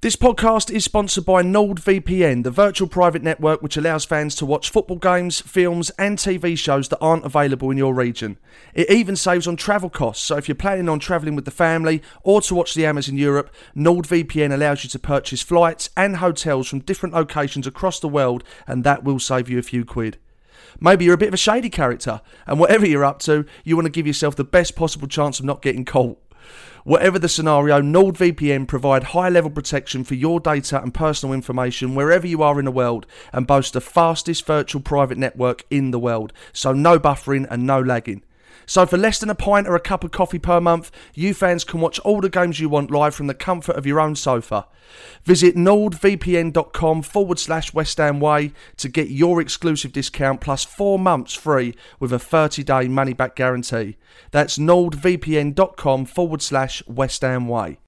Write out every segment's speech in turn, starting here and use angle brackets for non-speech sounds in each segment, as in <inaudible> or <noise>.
This podcast is sponsored by NordVPN, the virtual private network which allows fans to watch football games, films, and TV shows that aren't available in your region. It even saves on travel costs, so if you're planning on travelling with the family or to watch the Amazon Europe, NordVPN allows you to purchase flights and hotels from different locations across the world, and that will save you a few quid. Maybe you're a bit of a shady character, and whatever you're up to, you want to give yourself the best possible chance of not getting caught. Whatever the scenario, NordVPN provide high level protection for your data and personal information wherever you are in the world and boast the fastest virtual private network in the world. So no buffering and no lagging. So for less than a pint or a cup of coffee per month, you fans can watch all the games you want live from the comfort of your own sofa. Visit nordvpn.com forward slash West Ham Way to get your exclusive discount plus four months free with a 30 day money back guarantee. That's nordvpn.com forward slash West Ham Way.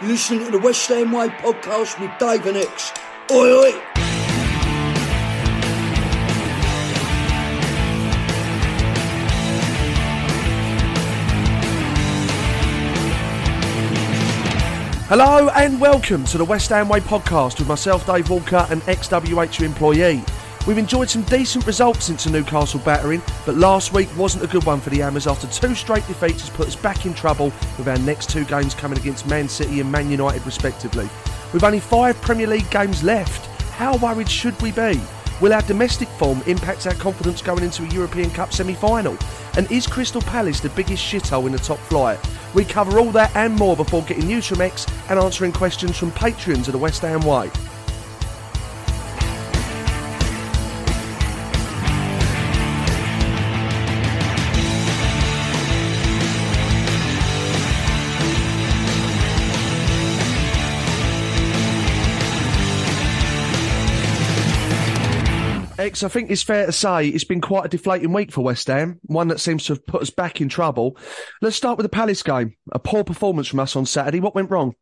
You're listening to the West Ham Way podcast with Dave and Ex. Oi, oi! Hello and welcome to the West Ham Way podcast with myself, Dave Walker, an ex WHU employee. We've enjoyed some decent results since the Newcastle battering, but last week wasn't a good one for the Hammers after two straight defeats has put us back in trouble with our next two games coming against Man City and Man United respectively. With only five Premier League games left, how worried should we be? Will our domestic form impact our confidence going into a European Cup semi final? And is Crystal Palace the biggest shithole in the top flight? We cover all that and more before getting news from Ex and answering questions from patrons of the West Ham Way. I think it's fair to say it's been quite a deflating week for West Ham, one that seems to have put us back in trouble. Let's start with the Palace game. A poor performance from us on Saturday. What went wrong?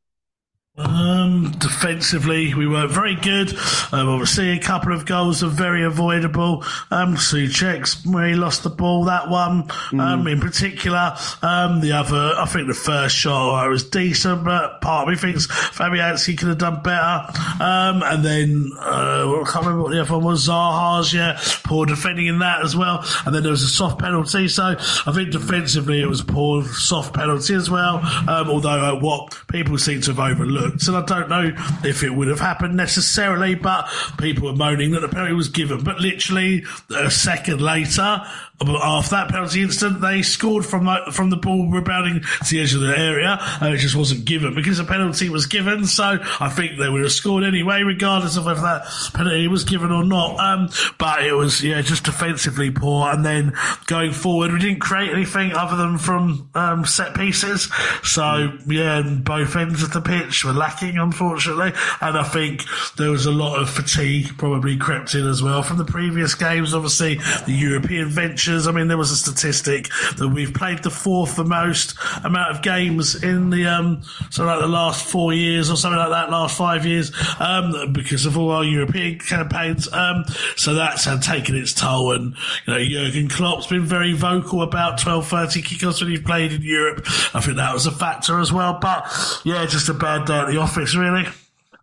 Um, defensively, we weren't very good. Um, obviously, a couple of goals are very avoidable. Um, checks where he lost the ball, that one, um, in particular. Um, the other, I think the first shot was decent, but part of me thinks Fabianski could have done better. Um, and then, uh, I can't remember what the other one was, Zaha's, yeah, poor defending in that as well. And then there was a soft penalty. So I think defensively it was poor soft penalty as well. Um, although uh, what people seem to have overlooked and I don't know if it would have happened necessarily, but people were moaning that the penalty was given. But literally a second later, after that penalty incident, they scored from the, from the ball rebounding to the edge of the area, and it just wasn't given because the penalty was given. So I think they would have scored anyway, regardless of whether that penalty was given or not. Um, but it was yeah, just defensively poor, and then going forward, we didn't create anything other than from um, set pieces. So yeah, both ends of the pitch were lacking, unfortunately, and I think there was a lot of fatigue probably crept in as well from the previous games. Obviously, the European venture I mean, there was a statistic that we've played the fourth the most amount of games in the um, so like the last four years or something like that, last five years, um, because of all our European campaigns. Um, so that's had taken its toll. And you know, Jurgen Klopp's been very vocal about 12, 30 kickoffs when he's played in Europe. I think that was a factor as well. But yeah, just a bad day at the office, really.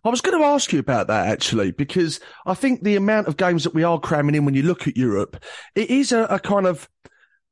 I was going to ask you about that actually, because I think the amount of games that we are cramming in when you look at Europe, it is a, a kind of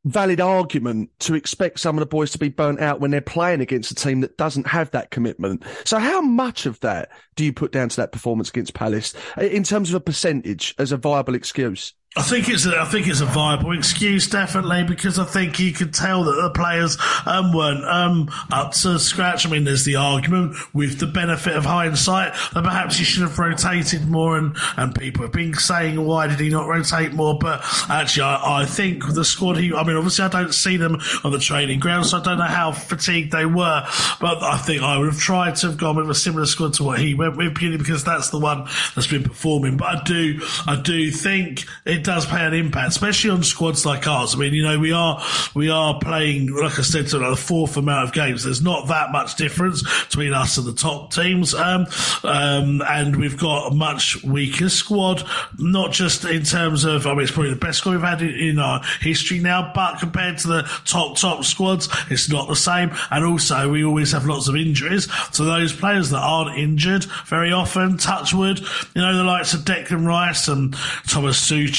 valid argument to expect some of the boys to be burnt out when they're playing against a team that doesn't have that commitment. So how much of that do you put down to that performance against Palace in terms of a percentage as a viable excuse? I think it's a, I think it's a viable excuse, definitely, because I think you could tell that the players um, weren't um, up to scratch. I mean, there's the argument with the benefit of hindsight that perhaps he should have rotated more, and, and people have been saying, why did he not rotate more? But actually, I, I think the squad, he, I mean, obviously, I don't see them on the training ground, so I don't know how fatigued they were, but I think I would have tried to have gone with a similar squad to what he went with, purely because that's the one that's been performing. But I do, I do think it does play an impact, especially on squads like ours. I mean, you know, we are we are playing, like I said, to the fourth amount of games. There's not that much difference between us and the top teams, um, um, and we've got a much weaker squad. Not just in terms of, I mean, it's probably the best squad we've had in, in our history now, but compared to the top top squads, it's not the same. And also, we always have lots of injuries. So those players that aren't injured very often, Touchwood, you know, the likes of Declan Rice and Thomas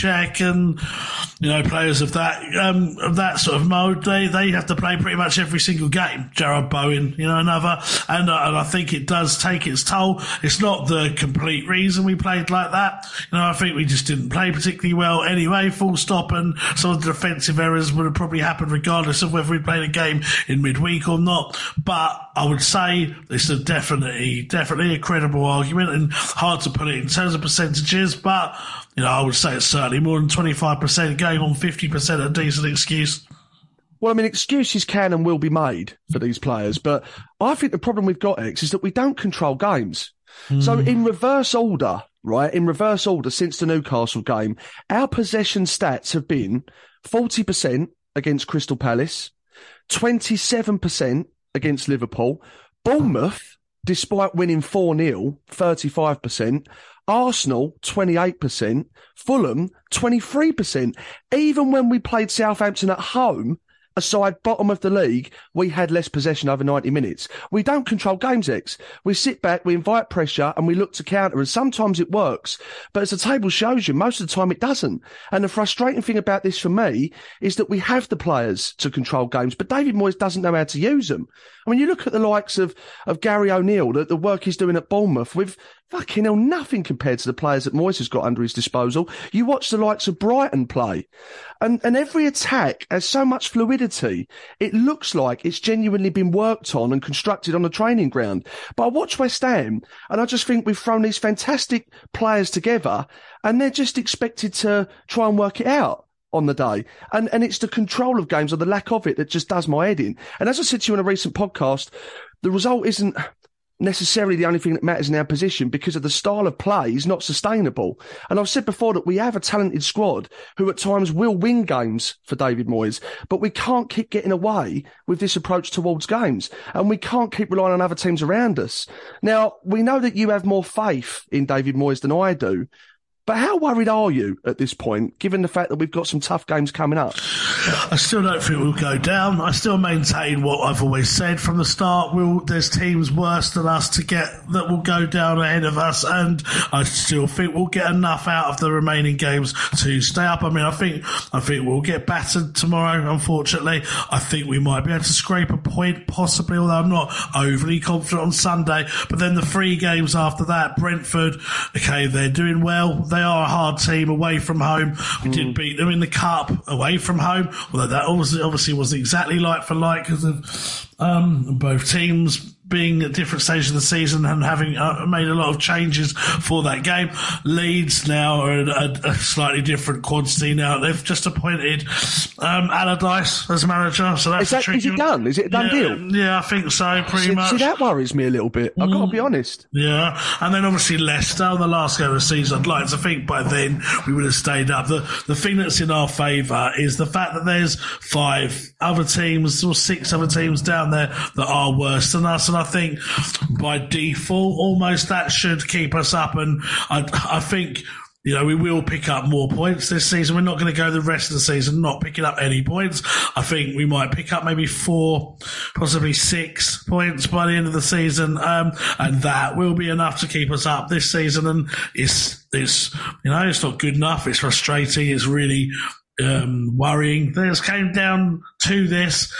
And you know players of that um, of that sort of mode. They they have to play pretty much every single game. Jarrod Bowen, you know, another, and uh, and I think it does take its toll. It's not the complete reason we played like that. You know, I think we just didn't play particularly well anyway. Full stop, and some of the defensive errors would have probably happened regardless of whether we played a game in midweek or not. But I would say it's a definitely definitely a credible argument and hard to put it in terms of percentages, but you know, I would say it's certainly more than 25% going on 50% a decent excuse. Well, I mean, excuses can and will be made for these players, but I think the problem we've got, Ex, is that we don't control games. Mm. So in reverse order, right, in reverse order since the Newcastle game, our possession stats have been 40% against Crystal Palace, 27% against Liverpool, Bournemouth, despite winning 4 0, 35%, Arsenal, 28%, Fulham, 23%. Even when we played Southampton at home, aside bottom of the league, we had less possession over 90 minutes. We don't control games, Ex. We sit back, we invite pressure, and we look to counter, and sometimes it works. But as the table shows you, most of the time it doesn't. And the frustrating thing about this for me is that we have the players to control games, but David Moyes doesn't know how to use them. I mean, you look at the likes of, of Gary O'Neill, the, the work he's doing at Bournemouth with fucking hell, nothing compared to the players that Moyes has got under his disposal. You watch the likes of Brighton play, and, and every attack has so much fluidity. It looks like it's genuinely been worked on and constructed on a training ground. But I watch West Ham, and I just think we've thrown these fantastic players together, and they're just expected to try and work it out on the day. And, and it's the control of games or the lack of it that just does my head in. And as I said to you in a recent podcast, the result isn't, necessarily the only thing that matters in our position because of the style of play is not sustainable. And I've said before that we have a talented squad who at times will win games for David Moyes, but we can't keep getting away with this approach towards games and we can't keep relying on other teams around us. Now, we know that you have more faith in David Moyes than I do, but how worried are you at this point, given the fact that we've got some tough games coming up? I still don't think we'll go down. I still maintain what I've always said from the start. We'll, there's teams worse than us to get that will go down ahead of us, and I still think we'll get enough out of the remaining games to stay up. I mean, I think I think we'll get battered tomorrow. Unfortunately, I think we might be able to scrape a point, possibly. Although I'm not overly confident on Sunday. But then the three games after that, Brentford, okay, they're doing well. They they are a hard team away from home. We mm. did beat them in the cup away from home, although that obviously, obviously wasn't exactly like for like because of um, both teams being at different stages of the season and having uh, made a lot of changes for that game. Leeds now are a, a slightly different quantity now. They've just appointed um, Allardyce as manager, so that's is, that, is it done? Is it a done yeah, deal? Yeah, I think so. Pretty see, much. See, that worries me a little bit. I've got to be mm. honest. Yeah, and then obviously Leicester, the last game of the season. I'd like to think by then we would have stayed up. The the thing that's in our favour is the fact that there's five other teams or six other teams down there that are worse than us, and I think by default, almost that should keep us up. And I, I think you know, we will pick up more points this season. We're not going to go the rest of the season not picking up any points. I think we might pick up maybe four, possibly six points by the end of the season. Um, and that will be enough to keep us up this season. And it's, it's, you know, it's not good enough. It's frustrating. It's really, um, worrying. This came down to this.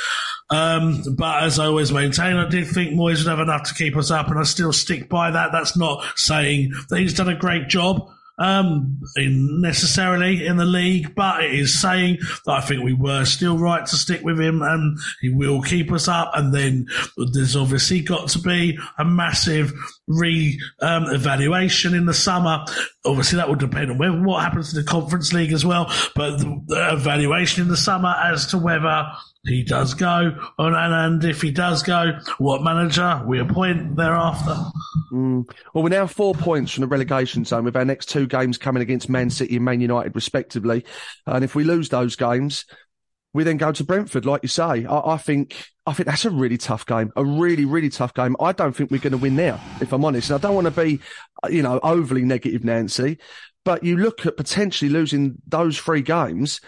Um, but as I always maintain, I did think Moyes would have enough to keep us up, and I still stick by that. That's not saying that he's done a great job um, in necessarily in the league, but it is saying that I think we were still right to stick with him and he will keep us up. And then there's obviously got to be a massive re um, evaluation in the summer. Obviously, that would depend on what happens to the Conference League as well, but the evaluation in the summer as to whether he does go, and, and if he does go, what manager we appoint thereafter. Mm. Well, we're now four points from the relegation zone with our next two games coming against Man City and Man United, respectively. And if we lose those games, we then go to Brentford, like you say. I, I, think I think that's a really tough game, a really really tough game. I don't think we're going to win now, if I'm honest. And I don't want to be, you know, overly negative, Nancy. But you look at potentially losing those three games,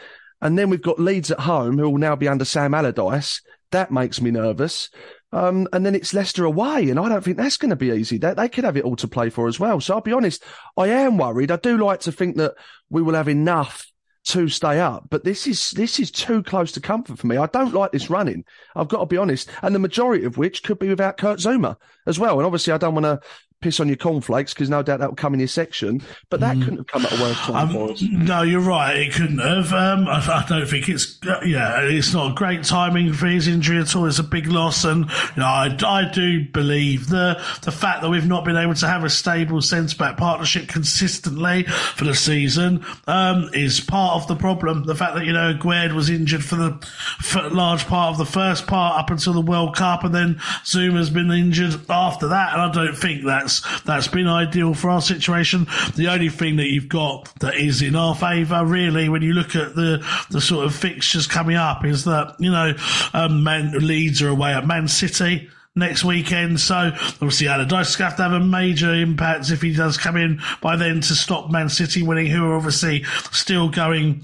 and then we've got Leeds at home, who will now be under Sam Allardyce. That makes me nervous. Um, and then it's Leicester away, and I don't think that's going to be easy. They, they could have it all to play for as well. So I'll be honest, I am worried. I do like to think that we will have enough to stay up, but this is this is too close to comfort for me. I don't like this running. I've got to be honest, and the majority of which could be without Kurt Zouma as well. And obviously, I don't want to piss on your cornflakes because no doubt that will come in your section. But that mm. couldn't have come at a worse time um, for us. No, you're right. It couldn't have. Um, I, I, don't think it's yeah. It's not great timing for his injury at all. It's a big loss, and you know, I, I do believe the the fact that we've not been able to have a stable centre back partnership consistently for the season um, is part of the problem. The fact that you know Aguerd was injured for the for large part of the first part up until the World Cup, and then Zouma's been injured after that, and I don't think that's that's that's been ideal for our situation. The only thing that you've got that is in our favour, really, when you look at the the sort of fixtures coming up, is that you know, um, Man, Leeds are away at Man City next weekend. So obviously Allardyce is going to have to have a major impact if he does come in by then to stop Man City winning, who are obviously still going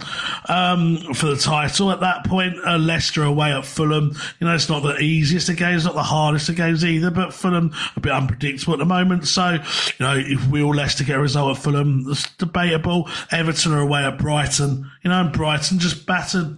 um, for the title at that point. Uh, Leicester away at Fulham. You know, it's not the easiest of games, not the hardest of games either, but Fulham a bit unpredictable at the moment. So, you know, if we all Leicester get a result at Fulham, it's debatable. Everton are away at Brighton. You know, and Brighton just battered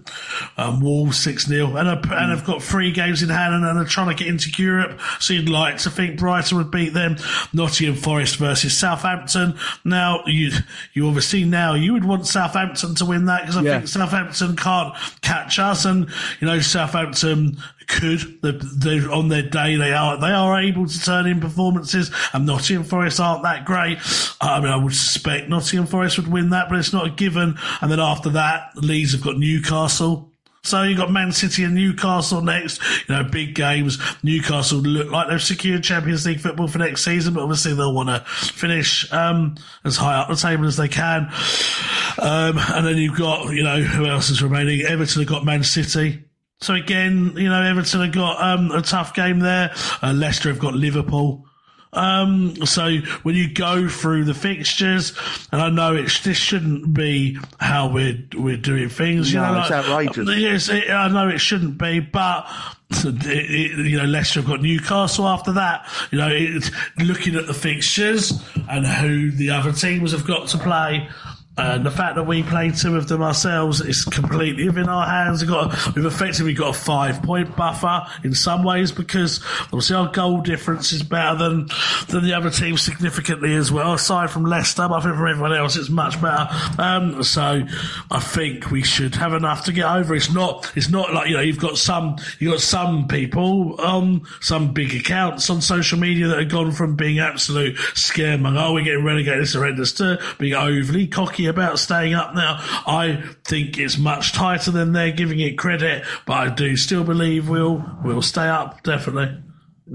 um, Wolves 6 0 and, and have got three games in hand and, and are trying to get into Europe Europe, so you'd like to think Brighton would beat them. Nottingham Forest versus Southampton. Now, you you obviously now you would want Southampton to win that because I yeah. think Southampton can't catch us, and you know Southampton could. They, on their day, they are they are able to turn in performances, and Nottingham Forest aren't that great. I mean, I would suspect Nottingham Forest would win that, but it's not a given. And then after that, Leeds have got Newcastle. So you've got Man City and Newcastle next. You know, big games. Newcastle look like they've secured Champions League football for next season, but obviously they'll want to finish um, as high up the table as they can. Um, and then you've got, you know, who else is remaining? Everton have got Man City. So again, you know, Everton have got um, a tough game there. Uh, Leicester have got Liverpool. Um, so when you go through the fixtures, and I know it's this shouldn't be how we're we're doing things. No, you know, it's like, outrageous. Yes, it, I know it shouldn't be, but <laughs> it, it, you know, Leicester have got Newcastle after that. You know, looking at the fixtures and who the other teams have got to play. And the fact that we played two of them ourselves is completely within our hands. We've got we've effectively got a five point buffer in some ways because obviously our goal difference is better than than the other teams significantly as well. Aside from Leicester, I think for everyone else it's much better. Um, so I think we should have enough to get over. It's not it's not like you know you've got some you've got some people some big accounts on social media that have gone from being absolute scaremonger, oh we're getting relegated, it's horrendous, to being overly cocky about staying up now. I think it's much tighter than they're giving it credit, but I do still believe we'll we'll stay up definitely.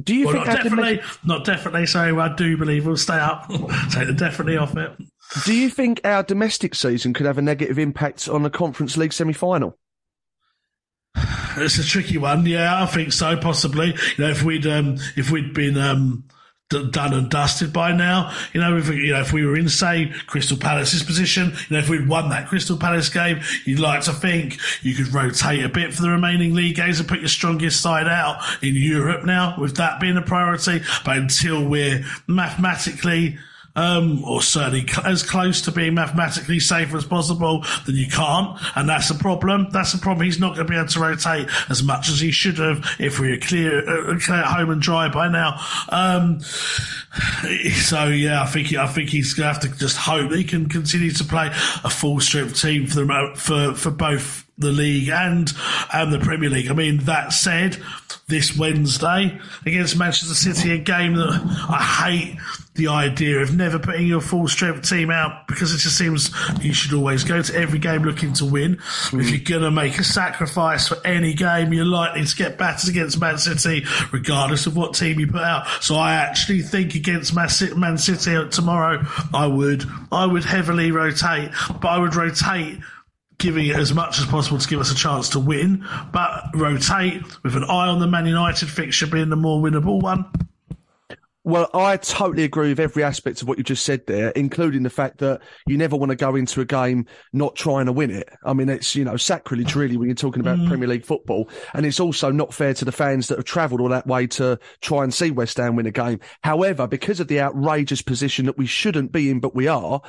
Do you well, think not definitely? Not definitely. Sorry, I do believe we'll stay up. <laughs> Take the definitely off it. Do you think our domestic season could have a negative impact on the Conference League semi-final? <sighs> It's a tricky one. Yeah, I think so. Possibly. You know, if we'd um, if we'd been um, done and dusted by now. You know, if you know if we were in say Crystal Palace's position, you know, if we'd won that Crystal Palace game, you'd like to think you could rotate a bit for the remaining league games and put your strongest side out in Europe now, with that being a priority. But until we're mathematically um, or certainly cl- as close to being mathematically safe as possible, then you can't. And that's a problem. That's a problem. He's not going to be able to rotate as much as he should have if we were clear, uh, clear at home and dry by now. Um, <sighs> so yeah, I think I think he's going to have to just hope that he can continue to play a full strength team for the for for both the league and and the Premier League. I mean, that said, this Wednesday against Manchester City, a game that I hate the idea of never putting your full strength team out because it just seems you should always go to every game looking to win. Mm. If you're going to make a sacrifice for any game, you're likely to get battered against Man City, regardless of what team you put out. So I actually think against Man City tomorrow, I would I would heavily rotate, but I would rotate giving it as much as possible to give us a chance to win, but rotate with an eye on the Man United fixture being the more winnable one. Well, I totally agree with every aspect of what you just said there, including the fact that you never want to go into a game not trying to win it. I mean, it's, you know, sacrilege really when you're talking about mm. Premier League football. And it's also not fair to the fans that have travelled all that way to try and see West Ham win a game. However, because of the outrageous position that we shouldn't be in, but we are,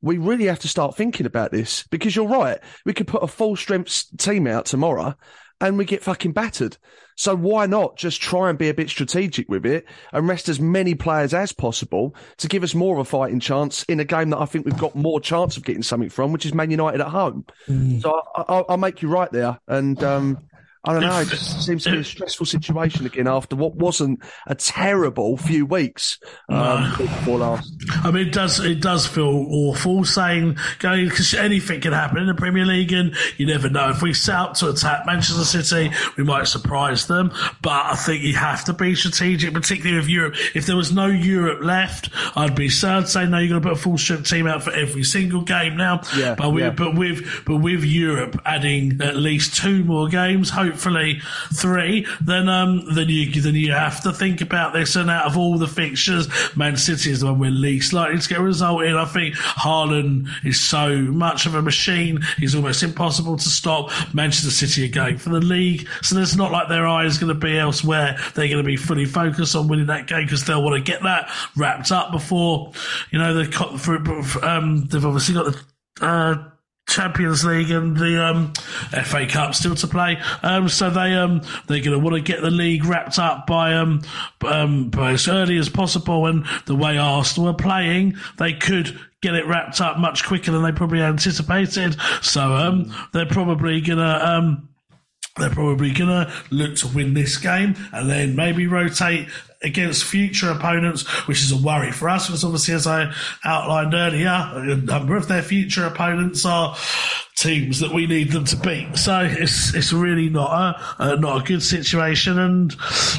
we really have to start thinking about this because you're right. We could put a full strength team out tomorrow and we get fucking battered. So why not just try and be a bit strategic with it and rest as many players as possible to give us more of a fighting chance in a game that I think we've got more chance of getting something from, which is Man United at home. Mm. So I, will make you right there. And, um, I don't know. It <laughs> just seems to be a stressful situation again after what wasn't a terrible few weeks um, no. before last. I mean, it does it does feel awful saying going because anything can happen in the Premier League, and you never know. If we set out to attack Manchester City, we might surprise them. But I think you have to be strategic, particularly with Europe. If there was no Europe left, I'd be sad saying no. You're going to put a full strength team out for every single game now. Yeah, but with yeah. but with but with Europe adding at least two more games, hope hopefully three, then um, then you then you have to think about this. And out of all the fixtures, Man City is the one we're least likely to get a result in. I think Haaland is so much of a machine; he's almost impossible to stop. Manchester City are going for the league, so it's not like their eye is going to be elsewhere. They're going to be fully focused on winning that game because they'll want to get that wrapped up before you know the um, they've obviously got the. Uh, Champions League and the um, FA Cup still to play. Um, so they um, they're going to want to get the league wrapped up by um, um, by as early as possible. And the way Arsenal are playing, they could get it wrapped up much quicker than they probably anticipated. So um, they're probably gonna um, they're probably gonna look to win this game and then maybe rotate against future opponents, which is a worry for us because obviously, as I outlined earlier, a number of their future opponents are teams that we need them to beat. So it's it's really not a uh, not a good situation, and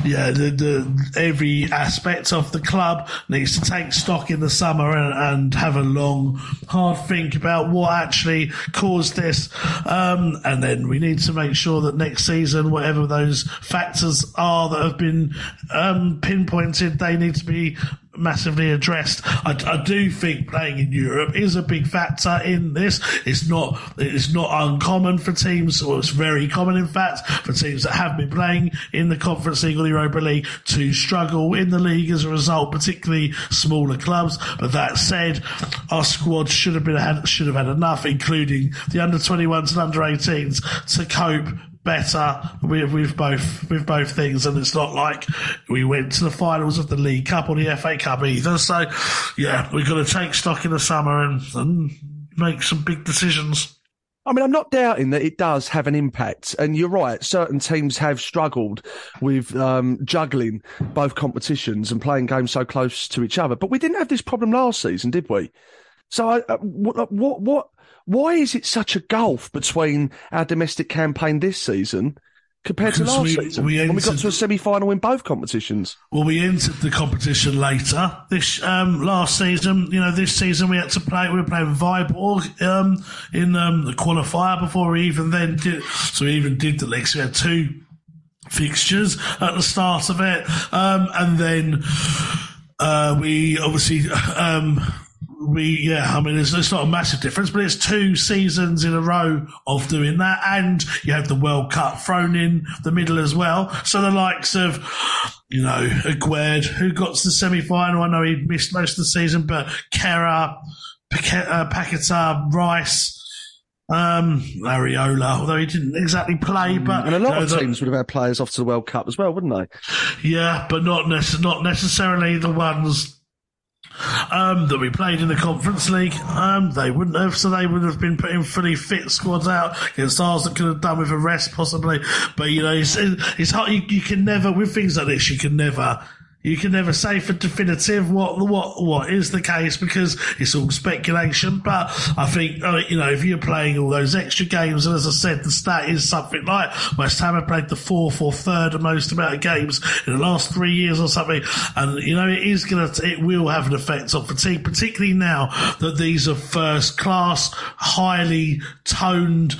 yeah, the, the, every aspect of the club needs to take stock in the summer and, and have a long, hard think about what actually caused this, um, and then we need to make sure that next season, whatever those factors are that have been um, pinpointed, they need to be massively addressed. I, I, do think playing in Europe is a big factor in this. It's not it's not uncommon for teams, or it's very common, in fact, for teams that have been playing in the Conference League or the Europa League to struggle in the league as a result, particularly smaller clubs. But that said, our squad should have been should have had enough, including the under 21s and under 18s, to cope better with, with both with both things, and it's not like we went to the finals of the League Cup or the FA Cup either. So, yeah, we've got to take stock in the summer and, and make some big decisions. I mean, I'm not doubting that it does have an impact, and you're right. Certain teams have struggled with um, juggling both competitions and playing games so close to each other. But we didn't have this problem last season, did we? So, I, uh, what, what, what why is it such a gulf between our domestic campaign this season compared because to last we, season we when we got to a semi-final in both competitions? Well, we entered the competition later this um, last season. You know, this season we had to play. We were playing Viborg um, in um, the qualifier before we even then did. So we even did the league. So we had two fixtures at the start of it, um, and then uh, we obviously <laughs> um, we yeah, I mean, it's, it's not a massive difference, but it's two seasons in a row of doing that, and you have the World Cup thrown in the middle as well. So the likes of you know Aguerd, who got to the semi final, I know he missed most of the season, but Kehrer, uh, Paquetá, Rice. Um, Areola, although he didn't exactly play, but And a lot you know, of the- teams would have had players off to the World Cup as well, wouldn't they? yeah, but not nece- not necessarily the ones um, that we played in the Conference League. Um, they wouldn't have, so they would have been putting fully fit squads out against ours that could have done with a rest possibly. But you know, it's, it's hard. You, you can never with things like this. You can never. You can never say for definitive what what what is the case because it's all speculation. But I think uh, you know if you're playing all those extra games, and as I said, the stat is something like West Ham have played the fourth or third most amount of games in the last three years or something, and you know it is gonna it will have an effect on fatigue, particularly now that these are first class, highly toned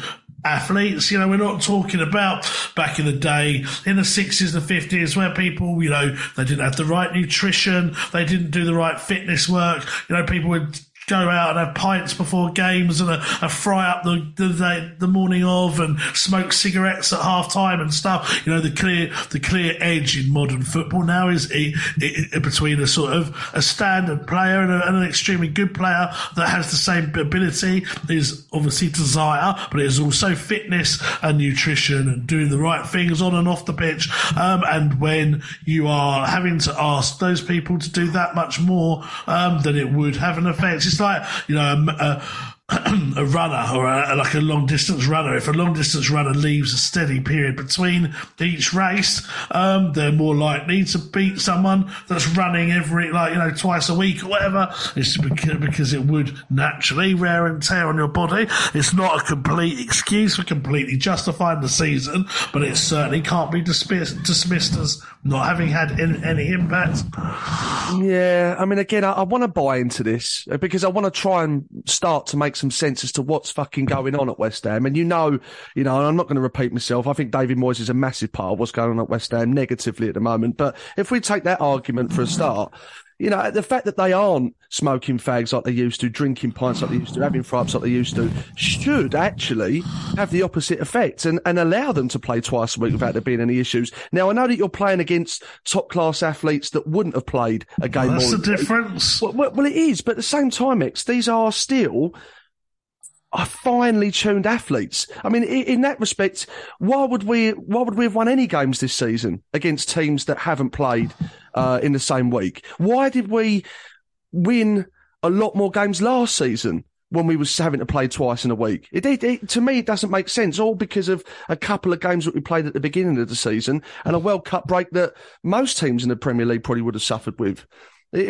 athletes. You know, we're not talking about back in the day in the 60s and 50s where people, you know, they didn't have the right nutrition, they didn't do the right fitness work. You know, people would go out and have pints before games and a, a fry up the, the the morning of and smoke cigarettes at half time and stuff. You know, the clear the clear edge in modern football now is i i between a sort of a standard player and, a, and an extremely good player that has the same ability is obviously desire, but it is also fitness and nutrition and doing the right things on and off the pitch. Um, and when you are having to ask those people to do that much more, um, then it would have an effect. It's like, you know, a, a a runner or a, like a long distance runner, if a long distance runner leaves a steady period between each race, um, they're more likely to beat someone that's running every, like, you know, twice a week or whatever. It's because, it would naturally wear and tear on your body. It's not a complete excuse for completely justifying the season, but it certainly can't be dismissed, dismissed as not having had any, any impact. Yeah, I mean, again, I, I want to buy into this uh, because I want to try and start to make some sense as to what's fucking going on at West Ham. And you know, you know, and I'm not going to repeat myself. I think David Moyes is a massive part of what's going on at West Ham negatively at the moment. But if we take that argument for a start, you know, the fact that they aren't smoking fags like they used to, drinking pints like they used to, having fry-ups like they used to, should actually have the opposite effect and, and allow them to play twice a week without there being any issues. Now, I know that you're playing against top-class athletes that wouldn't have played a game That's the difference. well, well, well, it is, but at the same time, Ex, these are still are finely tuned athletes. I mean, in, that respect, why would we? Why would we have won any games this season against teams that haven't played uh, in the same week? Why did we win a lot more games last season? When we was having to play twice in a week, it, it, it to me it doesn't make sense. All because of a couple of games that we played at the beginning of the season and a World Cup break that most teams in the Premier League probably would have suffered with.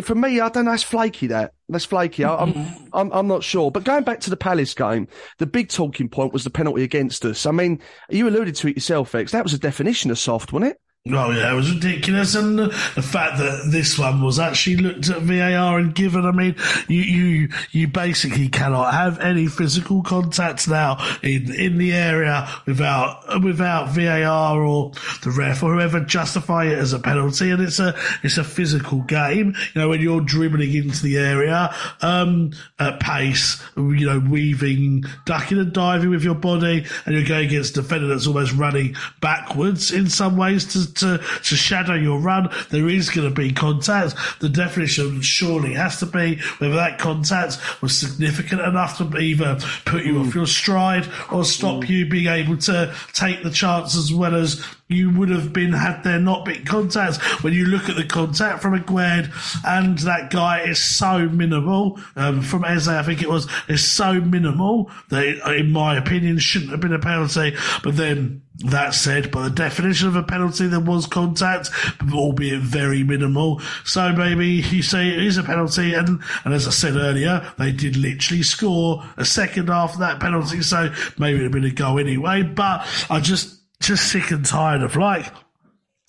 For me, I don't know. That's flaky. That that's flaky. I, I'm, mm-hmm. I'm I'm not sure. But going back to the Palace game, the big talking point was the penalty against us. I mean, you alluded to it yourself, Ex. That was a definition of soft, wasn't it? Oh yeah, it was ridiculous, and the fact that this one was actually looked at VAR and given. I mean, you you you basically cannot have any physical contact now in in the area without without VAR or the ref or whoever justify it as a penalty, and it's a it's a physical game. You know, when you're dribbling into the area um, at pace, you know, weaving, ducking and diving with your body, and you're going against a defender that's almost running backwards in some ways to to, to shadow your run, there is going to be contact. The definition surely has to be whether that contact was significant enough to either put you off your stride or stop you being able to take the chance as well as you would have been had there not been contact. When you look at the contact from Aguerd and that guy is so minimal, um, from Eze, I think it was, is so minimal that, it, in my opinion, shouldn't have been a penalty. But then, that said, by the definition of a penalty, there was contact, albeit very minimal. So maybe you say it is a penalty, and, and as I said earlier, they did literally score a second after that penalty, so maybe it'd have been a goal anyway. But I just just sick and tired of like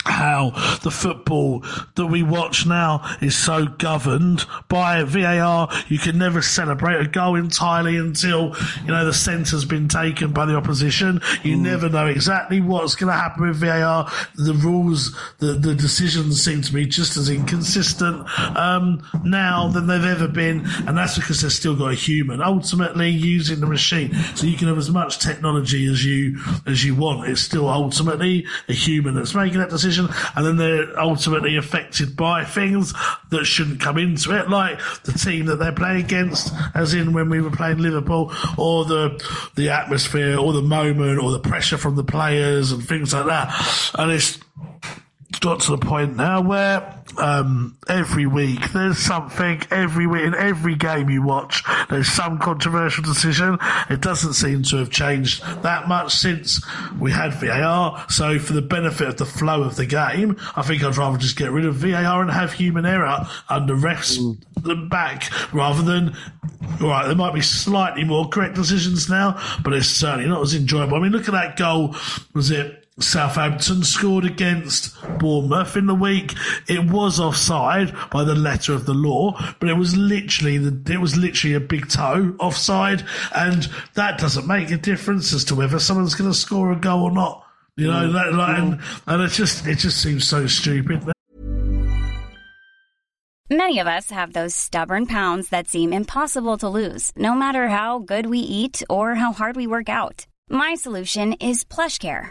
how the football that we watch now is so governed by VAR. You can never celebrate a goal entirely until, you know, the centre's been taken by the opposition. You mm. never know exactly what's going to happen with VAR. The rules, the, the decisions seem to be just as inconsistent, um, now than they've ever been. And that's because they've still got a human ultimately using the machine. So you can have as much technology as you, as you want. It's still ultimately a human that's making that decision and then they're ultimately affected by things that shouldn't come into it, like the team that they're playing against, as in when we were playing Liverpool, or the the atmosphere, or the moment, or the pressure from the players, and things like that. And it's got to the point now where um, every week there's something every week in every game you watch there's some controversial decision. It doesn't seem to have changed that much since we had VAR so for the benefit of the flow of the game I think I'd rather just get rid of VAR and have human error under refs mm. back rather than right there might be slightly more correct decisions now but it's certainly not as enjoyable. I mean look at that goal was it Southampton scored against Bournemouth in the week. It was offside by the letter of the law, but it was literally the, it was literally a big toe offside, and that doesn't make a difference as to whether someone's going to score a goal or not. You know, that, like, and, and it just it just seems so stupid. Many of us have those stubborn pounds that seem impossible to lose, no matter how good we eat or how hard we work out. My solution is PlushCare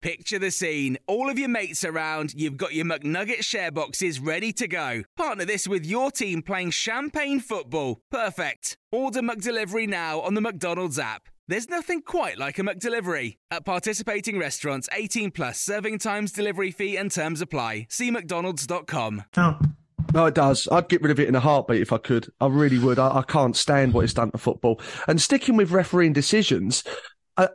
Picture the scene. All of your mates around, you've got your McNugget share boxes ready to go. Partner this with your team playing champagne football. Perfect. Order McDelivery now on the McDonald's app. There's nothing quite like a McDelivery. At participating restaurants, 18 plus serving times, delivery fee, and terms apply. See McDonald's.com. Oh. No, it does. I'd get rid of it in a heartbeat if I could. I really would. I, I can't stand what it's done to football. And sticking with refereeing decisions,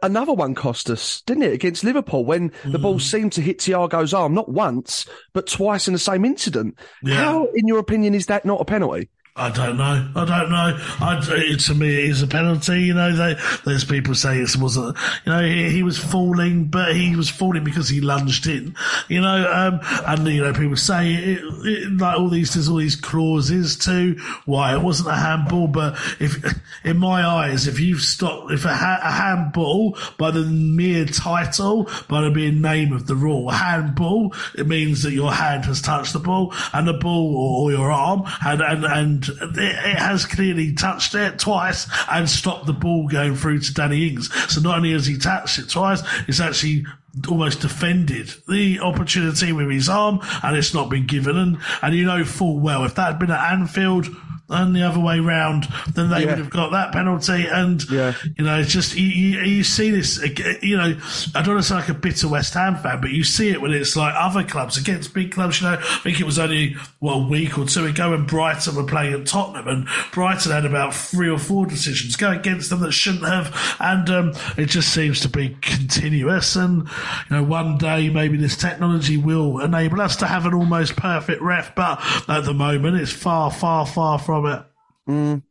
another one cost us, didn't it, against Liverpool when mm. the ball mm. seemed to hit Thiago's arm, not once, but twice in the same incident. Yeah. How, in your opinion, is that not a penalty? I don't know. I don't know. I, to me, it is a penalty. You know, they, there's people say it wasn't. You know, he, he, was falling, but he was falling because he lunged in. You know, um, and you know, people say it, it, like all these there's all these clauses to why it wasn't a handball. But if, in my eyes, if you've stopped, if a, ha- a handball by the mere title, by the mere name of the rule, handball, it means that your hand has touched the ball, and the ball or, or your arm, and and and it, has clearly touched it twice and stopped the ball going through to Danny Ings. So not only has he touched it twice, it's actually almost defended the opportunity with his arm and it's not been given. And, and you know full well if that had been at Anfield, and the other way round, then they yeah. would have got that penalty. And, yeah. you know, it's just, you, you, you, see this, you know, I don't want to sound like a bitter West Ham fan, but you see it when it's like other clubs against big clubs. You know, I think it was only, well, a week or two ago when Brighton were playing at Tottenham and Brighton had about three or four decisions go against them that shouldn't have. And, um, it just seems to be continuous. And, you know, one day maybe this technology will enable us to have an almost perfect ref, but at the moment it's far, far, far from from it. Mm,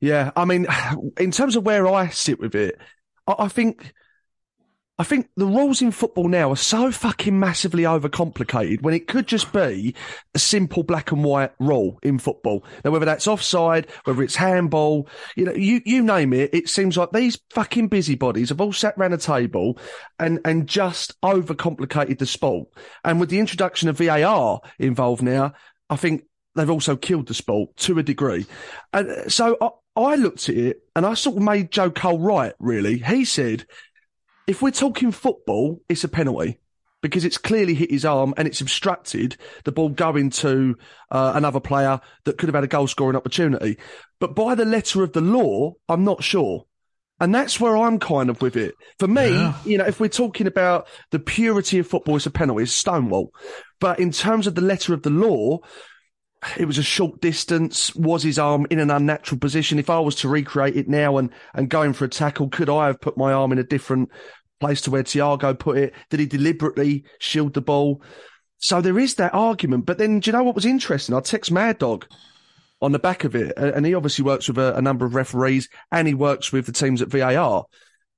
yeah, I mean, <sighs> in terms of where I sit with it, I, I think. I think the rules in football now are so fucking massively overcomplicated when it could just be a simple black and white rule in football. Now, whether that's offside, whether it's handball, you know, you, you name it, it seems like these fucking busybodies have all sat round a table and, and just overcomplicated the sport. And with the introduction of VAR involved now, I think they've also killed the sport to a degree. And so I, I looked at it and I sort of made Joe Cole right, really. He said, if we're talking football, it's a penalty because it's clearly hit his arm and it's obstructed the ball going to uh, another player that could have had a goal scoring opportunity. But by the letter of the law, I'm not sure. And that's where I'm kind of with it. For me, yeah. you know, if we're talking about the purity of football, it's a penalty, it's Stonewall. But in terms of the letter of the law, it was a short distance. Was his arm in an unnatural position? If I was to recreate it now and, and going for a tackle, could I have put my arm in a different place to where Thiago put it? Did he deliberately shield the ball? So there is that argument. But then, do you know what was interesting? I text Mad Dog on the back of it, and he obviously works with a, a number of referees and he works with the teams at VAR.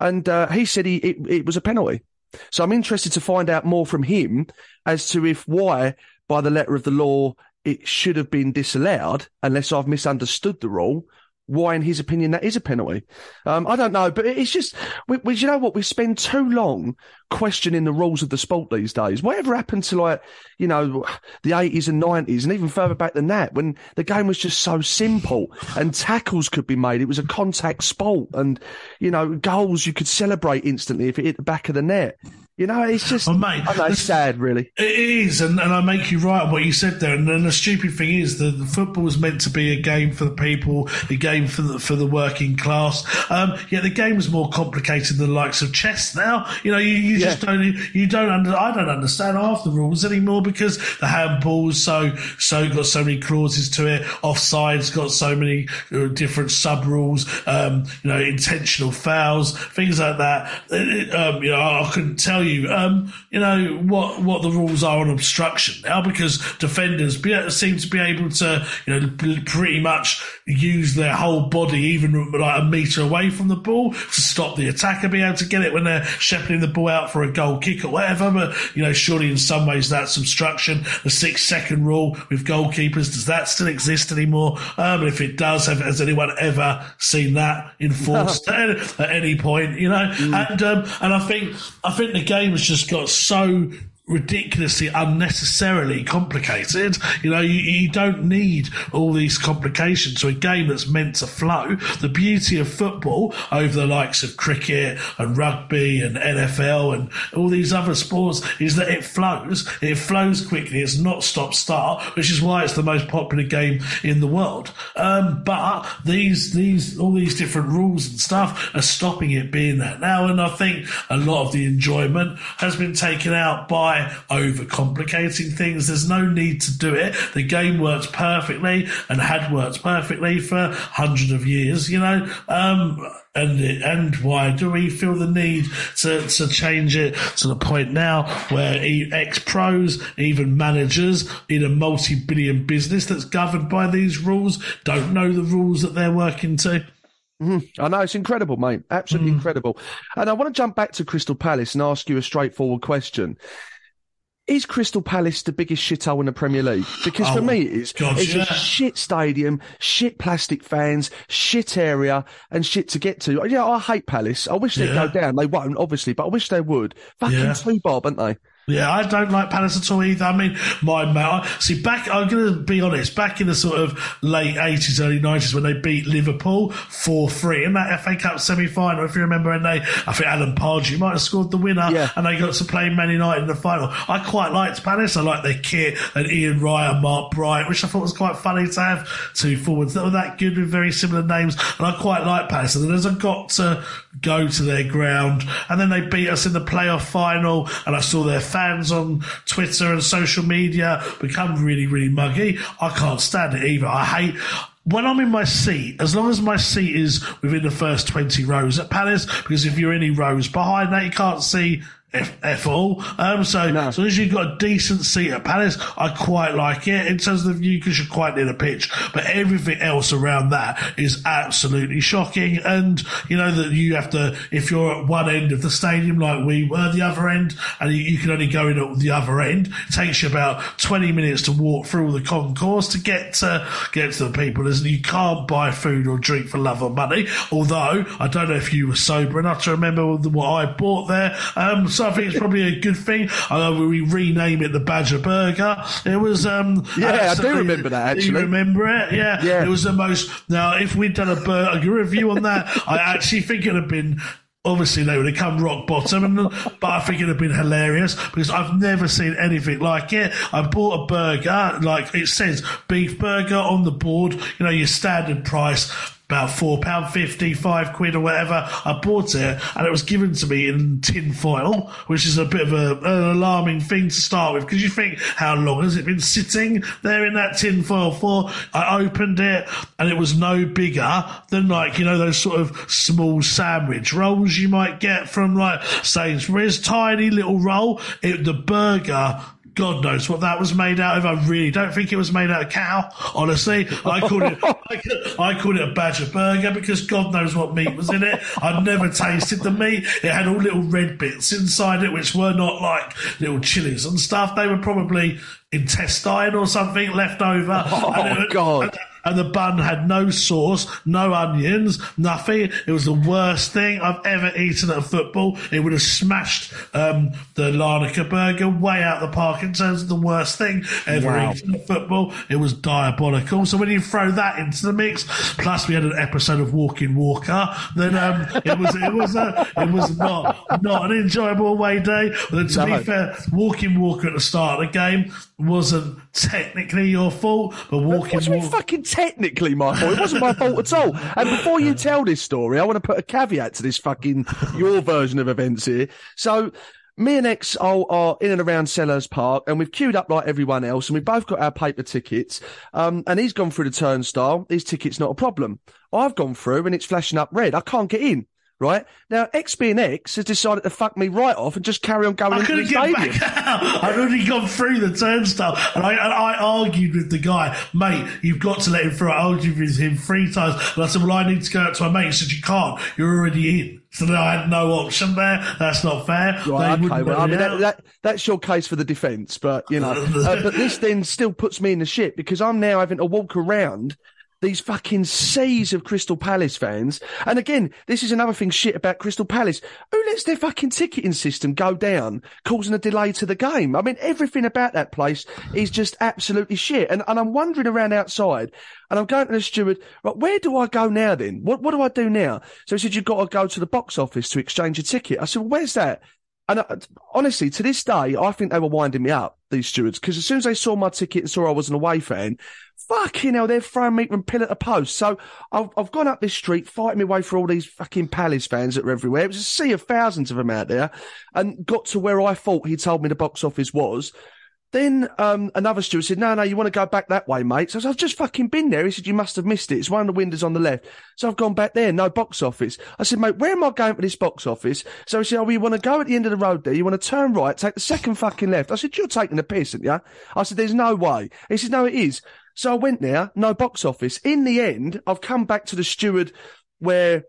And uh, he said he it, it was a penalty. So I'm interested to find out more from him as to if why, by the letter of the law, it should have been disallowed, unless I've misunderstood the rule. Why, in his opinion, that is a penalty. Um, I don't know, but it's just, we, we, you know what? We spend too long questioning the rules of the sport these days. Whatever happened to like, you know, the 80s and 90s and even further back than that when the game was just so simple and tackles could be made. It was a contact sport and, you know, goals you could celebrate instantly if it hit the back of the net. You know, it's just, Oh, mate, I know, it's sad, really. It is, and, and I make you right on what you said there. And then the stupid thing is that the football was meant to be a game for the people, a game for the for the working class. Um, yet the game is more complicated than the likes of chess now. You know, you, you just don't you don't under I don't understand half the rules anymore because the handball's so so got so many clauses to it. Offside's got so many uh, different sub rules. Um, you know, intentional fouls, things like that. It- um, you know, I couldn't tell you, um, you know, what what the rules are on obstruction now because defenders be, seem to be able to, you know, pretty much use their whole body, even like a meter away from the ball, to stop the attacker being able to get it when they're shepherding the ball out for a goal kick or whatever. But you know, surely in some ways that's obstruction. The six second rule with goalkeepers does that still exist anymore? Um, if it does, have, has anyone ever seen that enforced at, <laughs> any- at any point? You know, and um, and I think I think the game has just got so ridiculously unnecessarily complicated. You know, you, you don't need all these complications to a game that's meant to flow. The beauty of football over the likes of cricket and rugby and NFL and all these other sports is that it flows. It flows quickly. It's not stop start, which is why it's the most popular game in the world. Um, but these, these, all these different rules and stuff are stopping it being that now. And I think a lot of the enjoyment has been taken out by overcomplicating things. There's no need to do it. The game works perfectly and had worked perfectly for hundreds of years, you know. Um, and and why do we feel the need to, to change it to the point now where ex pros, even managers in a multi billion business that's governed by these rules, don't know the rules that they're working to? I know it's incredible, mate. Absolutely incredible. And I want to jump back to Crystal Palace and ask you a straightforward question. Is Crystal Palace the biggest shithole in the Premier League? Because for Oh, me, it is. God, it's yeah. a shit stadium, shit plastic fans, shit area, and shit to get to. Yeah, I hate Palace. I wish they'd Yeah. go down. They won't, obviously, but I wish they would. Fucking Yeah. two bob, aren't they? Yeah, I don't like Palace at all either. I mean, my mate, see, back, I'm going to be honest, back in the sort of late 80s, early 90s when they beat Liverpool 4 3 in that FA Cup semi final, if you remember, and they, I think Alan Pardew might have scored the winner, Yeah. and they got to play Man United in the final. I quite liked Palace. I liked their kit and Ian Wright and Mark Bright, which I thought was quite funny to have two forwards that were that good with very similar names, and I quite liked Palace. And then as I got to go to their ground, and then they beat us in the playoff final, and I saw their fans on Twitter and social media become really, really muggy. I can't stand it either. I hate when I'm in my seat, as long as my seat is within the first 20 rows at Palace, because if you're any rows behind that, you can't see F, F all. Um, so, as long as you've got a decent seat at Palace, I quite like it in terms of the view because you're quite near the pitch. But everything else around that is absolutely shocking. And, you know, that you have to, if you're at one end of the stadium like we were, the other end, and you, you can only go in at the other end, it takes you about 20 minutes to walk through the concourse to get to, get to the people. Isn't you can't buy food or drink for love or money. Although, I don't know if you were sober enough to remember what I bought there. Um, so I think it's probably a good thing. I know we rename it the Badger Burger. It was, um, Yeah, I do remember that, actually. Do you remember it? Yeah. Yeah. It was the most, now, if we'd done a burger review on that, <laughs> I actually think it'd have been, Obviously, they would have come rock bottom, and, but I think it'd have been hilarious because I've never seen anything like it. I bought a burger, like it says beef burger on the board, you know, your standard price. About four pound fifty, five quid or whatever. I bought it, and it was given to me in tin foil, which is a bit of a, an alarming thing to start with because you think, how long has it been sitting there in that tin foil for? I opened it, and it was no bigger than like you know those sort of small sandwich rolls you might get from like Sainsbury's, tiny little roll. It, the burger God knows what that was made out of. I really don't think it was made out of cow. Honestly, I called it <laughs> I, called it a badger burger because God knows what meat was in it. I'd never tasted the meat. It had all little red bits inside it, which were not like little chilies and stuff. They were probably intestine or something left over. <laughs> Oh and it, God! And, and the bun had no sauce, no onions, nothing. It was the worst thing I've ever eaten at a football. It would have smashed um, the Larnaca burger way out the park in terms of the worst thing ever wow. eaten at football. It was diabolical. So when you throw that into the mix, plus we had an episode of Walking Walker, then um, it was it was a, it was not not an enjoyable away day. But to no. be fair, Walking Walker at the start of the game wasn't technically your fault, but Walking Walker. fucking technically my fault. It wasn't my fault at all. And before you tell this story, I want to put a caveat to this fucking your version of events here. So me and X are, in and around Selhurst Park, and we've queued up like everyone else, and we've both got our paper tickets. Um, and he's gone through the turnstile. His ticket's not a problem. I've gone through, and it's flashing up red. I can't get in right? Now, X being X has decided to fuck me right off and just carry on going I into the stadium. Back <laughs> out. I'd already gone through the turnstile and I, and I argued with the guy, mate, you've got to let him through. I argued with him three times and I said, well, I need to go out to my mate. He said, you can't. You're already in. So I had no option there. That's not fair. Right, okay, well, I mean, that, that, that's your case for the defence, but, you know, <laughs> uh, but this then still puts me in the shit because I'm now having to walk around these fucking seas of Crystal Palace fans. And again, this is another thing shit about Crystal Palace. Who lets their fucking ticketing system go down, causing a delay to the game? I mean, everything about that place is just absolutely shit. And, and I'm wandering around outside and I'm going to the steward, right, where do I go now then? What, what do I do now? So he said, you've got to go to the box office to exchange a ticket. I said, well, where's that? And uh, honestly, to this day, I think they were winding me up, these stewards, because as soon as they saw my ticket and saw I was an away fan, fucking hell, they're throwing me from pillar to post. So I've, I've gone up this street, fighting my way through all these fucking Palace fans that are everywhere. It was a sea of thousands of them out there, and got to where I thought he told me the box office was. Then um, another steward said, "No, no, you want to go back that way, mate." So I "I've just fucking been there." He said, "You must have missed it. It's one of the windows on the left." So I've gone back there, no box office. I said, "Mate, where am I going for this box office?" So he said, "Oh, you want to go at the end of the road there? You want to turn right, take the second fucking left." I said, "You're taking the piss, aren't you?" I said, "There's no way." He said, "No, it is." So I went there, no box office. In the end, I've come back to the steward where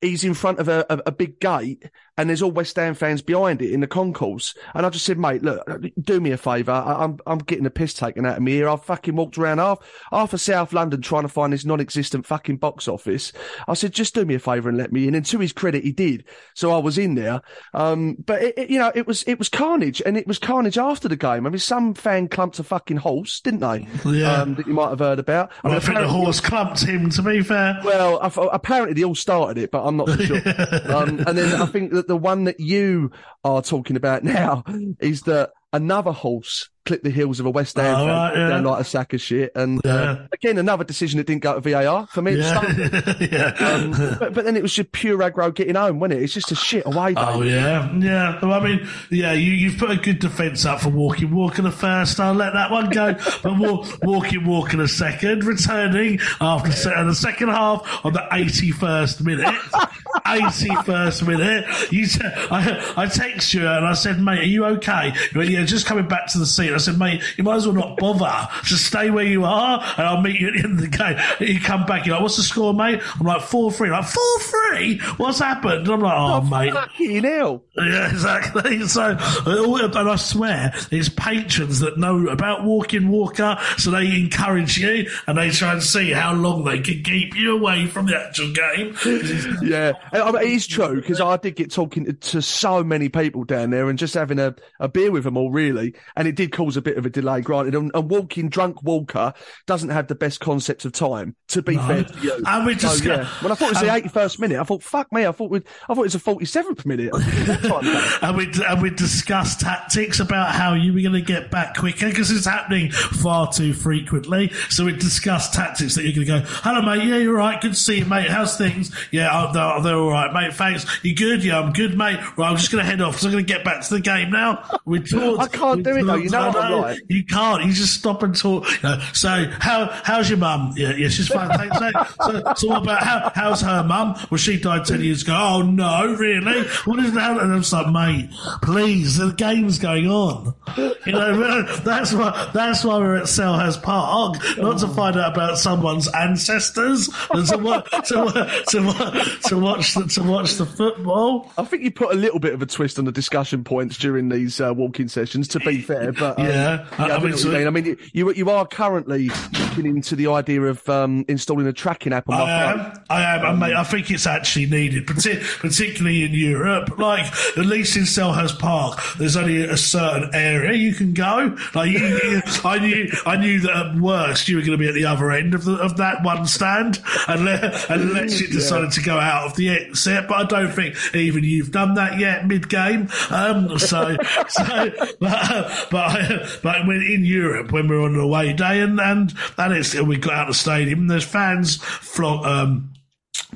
he's in front of a, a, a, big gate and there's all West Ham fans behind it in the concourse. And I just said, mate, look, do me a favour. I'm, I'm getting the piss taken out of me here. I've fucking walked around half, half of South London trying to find this non-existent fucking box office. I said, just do me a favour and let me in. And to his credit, he did. So I was in there. Um, but it, it, you know, it was, it was carnage and it was carnage after the game. I mean, some fan clumped a fucking horse, didn't they? Yeah. Um, that you might have heard about. Well, I, mean, I think the horse clumped him, to be fair. Well, apparently they all started it, but I'm not sure. <laughs> um, and then I think that the one that you are talking about <laughs> now is that another horse clip the heels of a West Ham oh, fan right, yeah. down like a sack of shit. And uh, yeah. uh, again, another decision that didn't go to VAR for me. Yeah. <laughs> yeah. Um, but, but, then it was just pure aggro getting home, wasn't it? It's just a shit away. Day. Oh yeah, yeah. Well, I mean, yeah, you you've put a good defence up for walking walking the first. I'll let that one go. <laughs> but walk, walking walking a second, returning after the second half on the eighty first minute. <laughs> 81st minute. You t- I, I text you and I said, mate, are you okay? You went, yeah, just coming back to the seat. I said, mate, you might as well not bother. Just stay where you are and I'll meet you at the end of the game. You come back, you're like, what's the score, mate? I'm like, 4-3. Like, 4-3? What's happened? And I'm like, oh, oh mate. Fucking hell. Yeah, exactly. <laughs> So, and I swear, it's patrons that know about Walking Walker, so they encourage you and they try and see how long they can keep you away from the actual game. <laughs> yeah. I mean, it is true because I did get talking to, to so many people down there and just having a, a beer with them all, really. And it did cause a bit of a delay, granted. And, and walking drunk Walker doesn't have the best concept of time, to be fair to you. And we So, just yeah. When I thought it was the 81st minute, I thought, fuck me, I thought, we'd, I thought it was the 47th minute. <laughs> And we and we discussed tactics about how you were going to get back quicker because it's happening far too frequently. So we discussed tactics that you're going to go, "Hello, mate. Yeah, you're right. Good to see you, mate. How's things? Yeah, oh, they're, they're all right, mate. Thanks. You good? Yeah, I'm good, mate. Right, I'm just going to head off because I'm going to get back to the game now. We <laughs> talked. I can't do it, though. You know I'm. You can't. You just stop and talk. You know, so how how's your mum? Yeah, yeah, she's fine. Thanks. So, so what about how, how's her mum? Well, she died ten years ago. Oh no, really? What is that? And I'm just like, mate, please, the game's going on. You know, <laughs> that's why that's why we're at Selhurst Park, not to find out about someone's ancestors, and to, wa- to, to, to watch the, to watch the football. I think you put a little bit of a twist on the discussion points during these uh, walking sessions. To be fair, but um, Yeah. I, I- I I, mean, so- I mean, I mean, you you are currently looking into the idea of um, installing a tracking app on my I phone. am. I am. Mate, I think it's actually needed, parti- particularly in Europe. Like, at least in Selhurst Park, there's only a certain area you can go. Like, you, you, I knew, I knew that at worst you were going to be at the other end of the, of that one stand, unless, unless you <laughs> decided to go out of the exit. But I don't think even you've done that yet mid game. Um, so, <laughs> so, but, but, <laughs> but when in Europe, when we're on an away day and, and, and it's, we got out of the stadium, there's fans flock, um,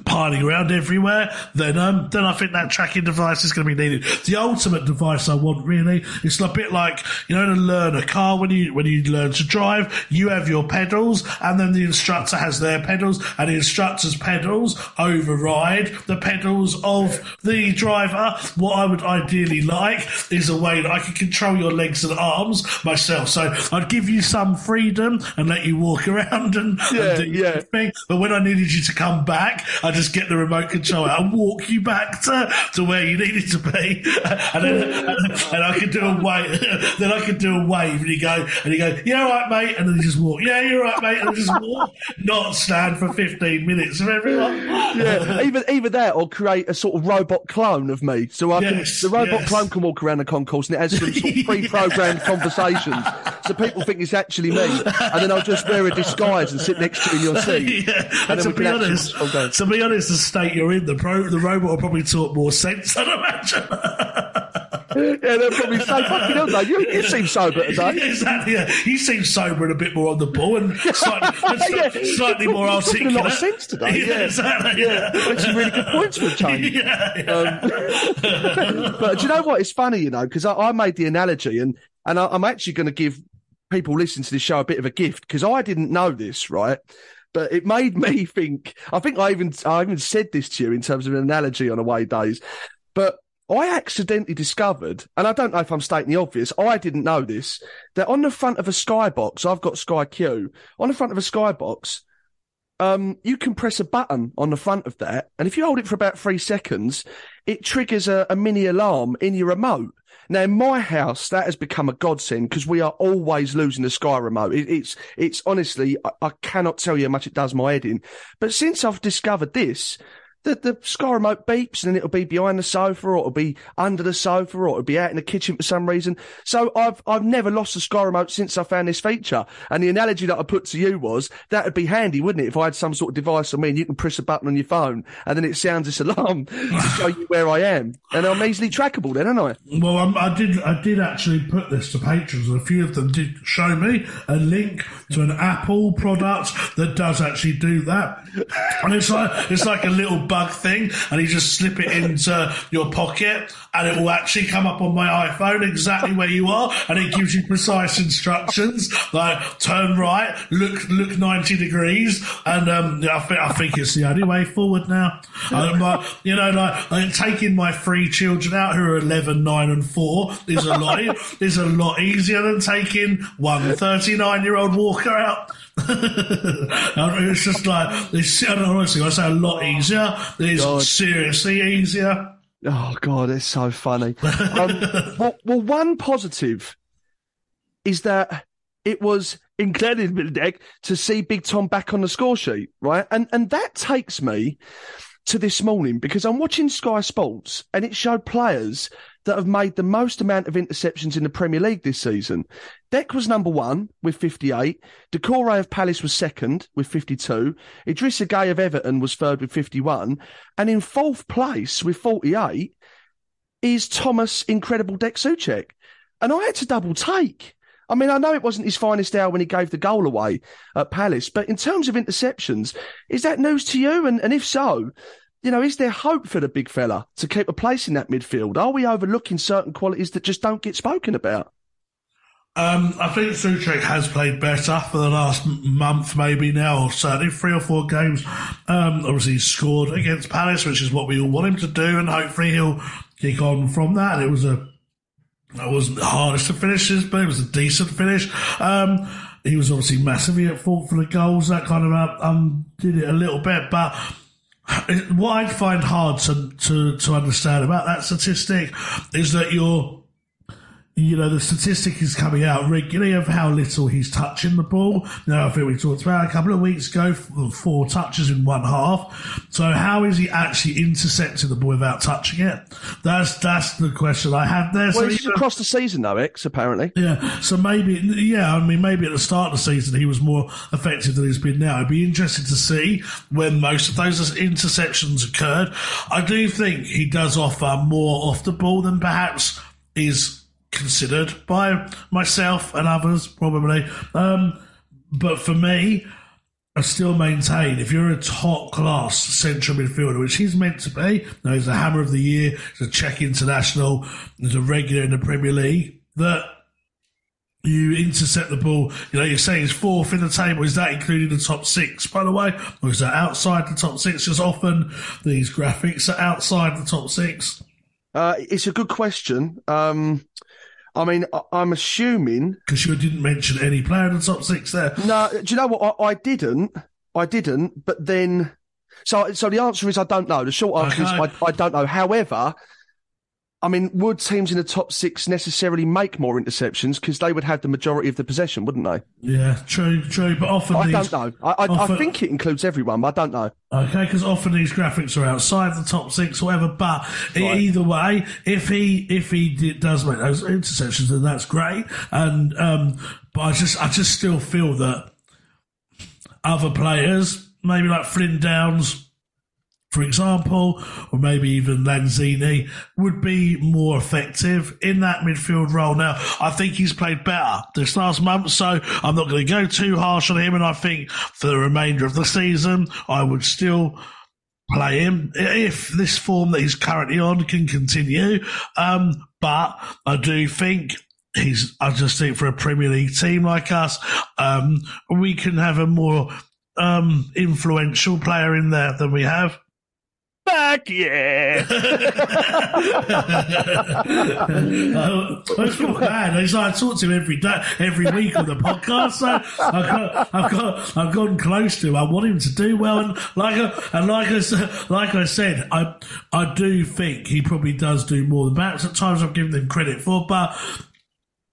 piling around everywhere, then um, then I think that tracking device is going to be needed. The ultimate device I want really, it's a bit like you know, to learn a car when you when you learn to drive, you have your pedals, and then the instructor has their pedals, and the instructor's pedals override the pedals of the driver. What I would ideally like is a way that I can control your legs and arms myself. So I'd give you some freedom and let you walk <laughs> around and, and Yeah, do your yeah. thing. But when I needed you to come back, I just get the remote control out and walk you back to, to where you needed to be, <laughs> and then and I could do a wave. <laughs> then I could do a wave, and you go and you go, "Yeah, all right, mate," and then you just walk. Yeah, you're right, mate, and just walk, <laughs> not stand for fifteen minutes of everyone. Yeah, either either that or create a sort of robot clone of me. So I Yes, can the robot yes. clone can walk around the concourse and it has some sort of pre-programmed conversations, so people think it's actually me. And then I'll just wear a disguise and sit next to you in your seat. Yeah, And then to we can be actually honest, watch the game. to be honest, the state you're in, the pro, the robot will probably talk more sense, I'd imagine. Yeah, they'll probably say, "Fucking hell, Dave, you, you seem sober today." <laughs> exactly. Yeah. You seem sober and a bit more on the ball and <laughs> slightly, Yeah. slightly more talking a articulate. lot of sense today, yeah. exactly. Yeah. Makes some really good points for a change. <laughs> Yeah. Um, but do you know what? It's funny, you know, because I, I made the analogy, and and I, I'm actually going to give people listening to this show a bit of a gift because I didn't know this, right? But it made me <laughs> think. I think I even I even said this to you in terms of an analogy on away days, but. I accidentally discovered, and I don't know if I'm stating the obvious, I didn't know this, that on the front of a skybox, I've got Sky Q, on the front of a skybox, um, you can press a button on the front of that, and if you hold it for about three seconds, it triggers a, a mini alarm in your remote. Now, in my house, that has become a godsend because we are always losing the Sky remote. It, it's, it's honestly, I, I cannot tell you how much it does my head in. But since I've discovered this, the, the Sky remote beeps and then it'll be behind the sofa or it'll be under the sofa or it'll be out in the kitchen for some reason. So I've, I've never lost the Sky remote since I found this feature. And the analogy that I put to you was that would be handy, wouldn't it? If I had some sort of device on me and you can press a button on your phone and then it sounds this alarm <laughs> to show you where I am. And I'm easily trackable then, aren't I? Well, um, I did. I did actually put this to patrons, and a few of them did show me a link to an Apple product that does actually do that. And it's like it's like a little thing, and you just slip it into your pocket, and it will actually come up on my iPhone exactly where you are, and it gives you precise instructions like turn right, look look ninety degrees, and um, I think I think it's the only way forward now. Um, uh, you know, like, like taking my three children out who are 11, 9 and four is a lot <laughs> is a lot easier than taking one 39 year old Walker out. <laughs> It's just like it's I don't know, honestly, I say a lot easier. It's God. seriously easier. Oh God, it's so funny. Um, <laughs> well, well, one positive is that it was incredible Deck to see Big Tom back on the score sheet, right? And and that takes me to this morning because I'm watching Sky Sports and it showed players that have made the most amount of interceptions in the Premier League this season. Deck was number one with 58. Doucouré of Palace was second with 52. Idrissa Gueye of Everton was third with 51. And in fourth place with 48 is Thomas Incredible Deck Soucek. And I had to double take. I mean, I know it wasn't his finest hour when he gave the goal away at Palace, but in terms of interceptions, is that news to you? And, and if so, you know, is there hope for the big fella to keep a place in that midfield? Are we overlooking certain qualities that just don't get spoken about? Um, I think Soucek has played better for the last month, maybe now, or certainly three or four games. Um, obviously, he scored against Palace, which is what we all want him to do, and hopefully he'll kick on from that. It was a it wasn't the hardest of finishes, but it was a decent finish. Um, he was obviously massively at fault for the goals. That kind of uh, um, did it a little bit, but what I find hard to, to, to understand about that statistic is that you're you know, the statistic is coming out regularly of how little he's touching the ball. Now, I think we talked about a couple of weeks ago, four touches in one half. So how is he actually intercepting the ball without touching it? That's, that's the question I had there. Well, so he's across the season though, X, apparently. Yeah. So maybe, yeah, I mean, maybe at the start of the season he was more effective than he's been now. It'd be interesting to see when most of those interceptions occurred. I do think he does offer more off the ball than perhaps is considered by myself and others, probably. Um, but for me, I still maintain if you're a top class central midfielder, which he's meant to be, now he's a hammer of the year, he's a Czech international, he's a regular in the Premier League, that you intercept the ball. You know, you're saying he's fourth in the table. Is that including the top six, by the way? Or is that outside the top six? Because often these graphics are outside the top six. Uh, it's a good question. Um, I mean, I- am assuming because you didn't mention any player in the top six there. No, uh, do you know what? I, I didn't. I didn't. But then, so so the answer is I don't know. The short answer okay. is I, I don't know. However, I mean, would teams in the top six necessarily make more interceptions because they would have the majority of the possession, wouldn't they? Yeah, true, true. But often I these, don't know. I, I, often, I, think it includes everyone, but I don't know. Okay, because often these graphics are outside the top six, whatever. But right. either way, if he if he did, does make those interceptions, then that's great. And um, but I just I just still feel that other players, maybe like Flynn Downs for example, or maybe even Lanzini, would be more effective in that midfield role. Now, I think he's played better this last month, so I'm not going to go too harsh on him. And I think for the remainder of the season, I would still play him if this form that he's currently on can continue. Um, but I do think he's, I just think for a Premier League team like us, um, we can have a more um, influential player in there than we have back, yeah. <laughs> I, I feel bad. It's like I talk to him every day, every week on the podcast. So I've got, I've got, I've gotten close to him. I want him to do well, and like, I, and like I like I said, I, I do think he probably does do more than perhaps at times I've given him credit for, but.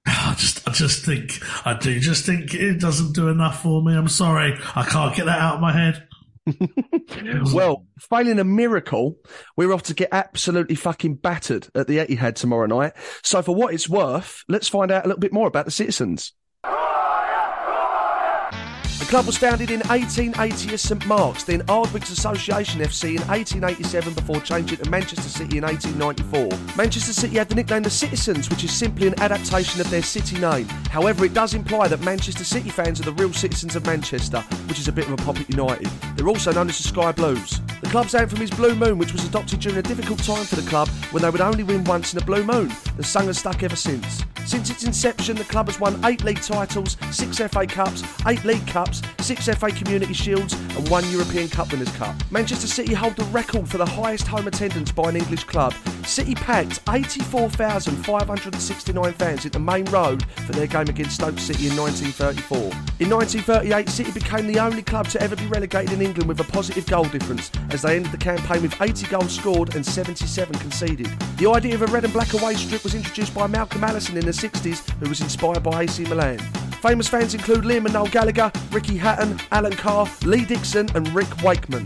I just, I just think, I do just think it doesn't do enough for me. I'm sorry. I can't get that out of my head. <laughs> well, mm. failing a miracle, we're off to get absolutely fucking battered at the Etihad tomorrow night. So, for what it's worth, let's find out a little bit more about the citizens club was founded in 1880 as St Mark's, then Ardwick's Association FC in 1887 before changing to Manchester City in 1894. Manchester City had the nickname the Citizens, which is simply an adaptation of their city name. However, it does imply that Manchester City fans are the real citizens of Manchester, which is a bit of a pop at United. They're also known as the Sky Blues. Club's anthem is Blue Moon, which was adopted during a difficult time for the club when they would only win once in a blue moon. The song has stuck ever since. Since its inception, the club has won eight league titles, six FA Cups, eight League Cups, six FA Community Shields, and one European Cup Winners' Cup. Manchester City hold the record for the highest home attendance by an English club. City packed 84,569 fans into Maine Road for their game against Stoke City in 1934. In 1938, City became the only club to ever be relegated in England with a positive goal difference, as they ended the campaign with 80 goals scored and 77 conceded. The idea of a red and black away strip was introduced by Malcolm Allison in the 60s, who was inspired by AC Milan. Famous fans include Liam and Noel Gallagher, Ricky Hatton, Alan Carr, Lee Dixon, and Rick Wakeman.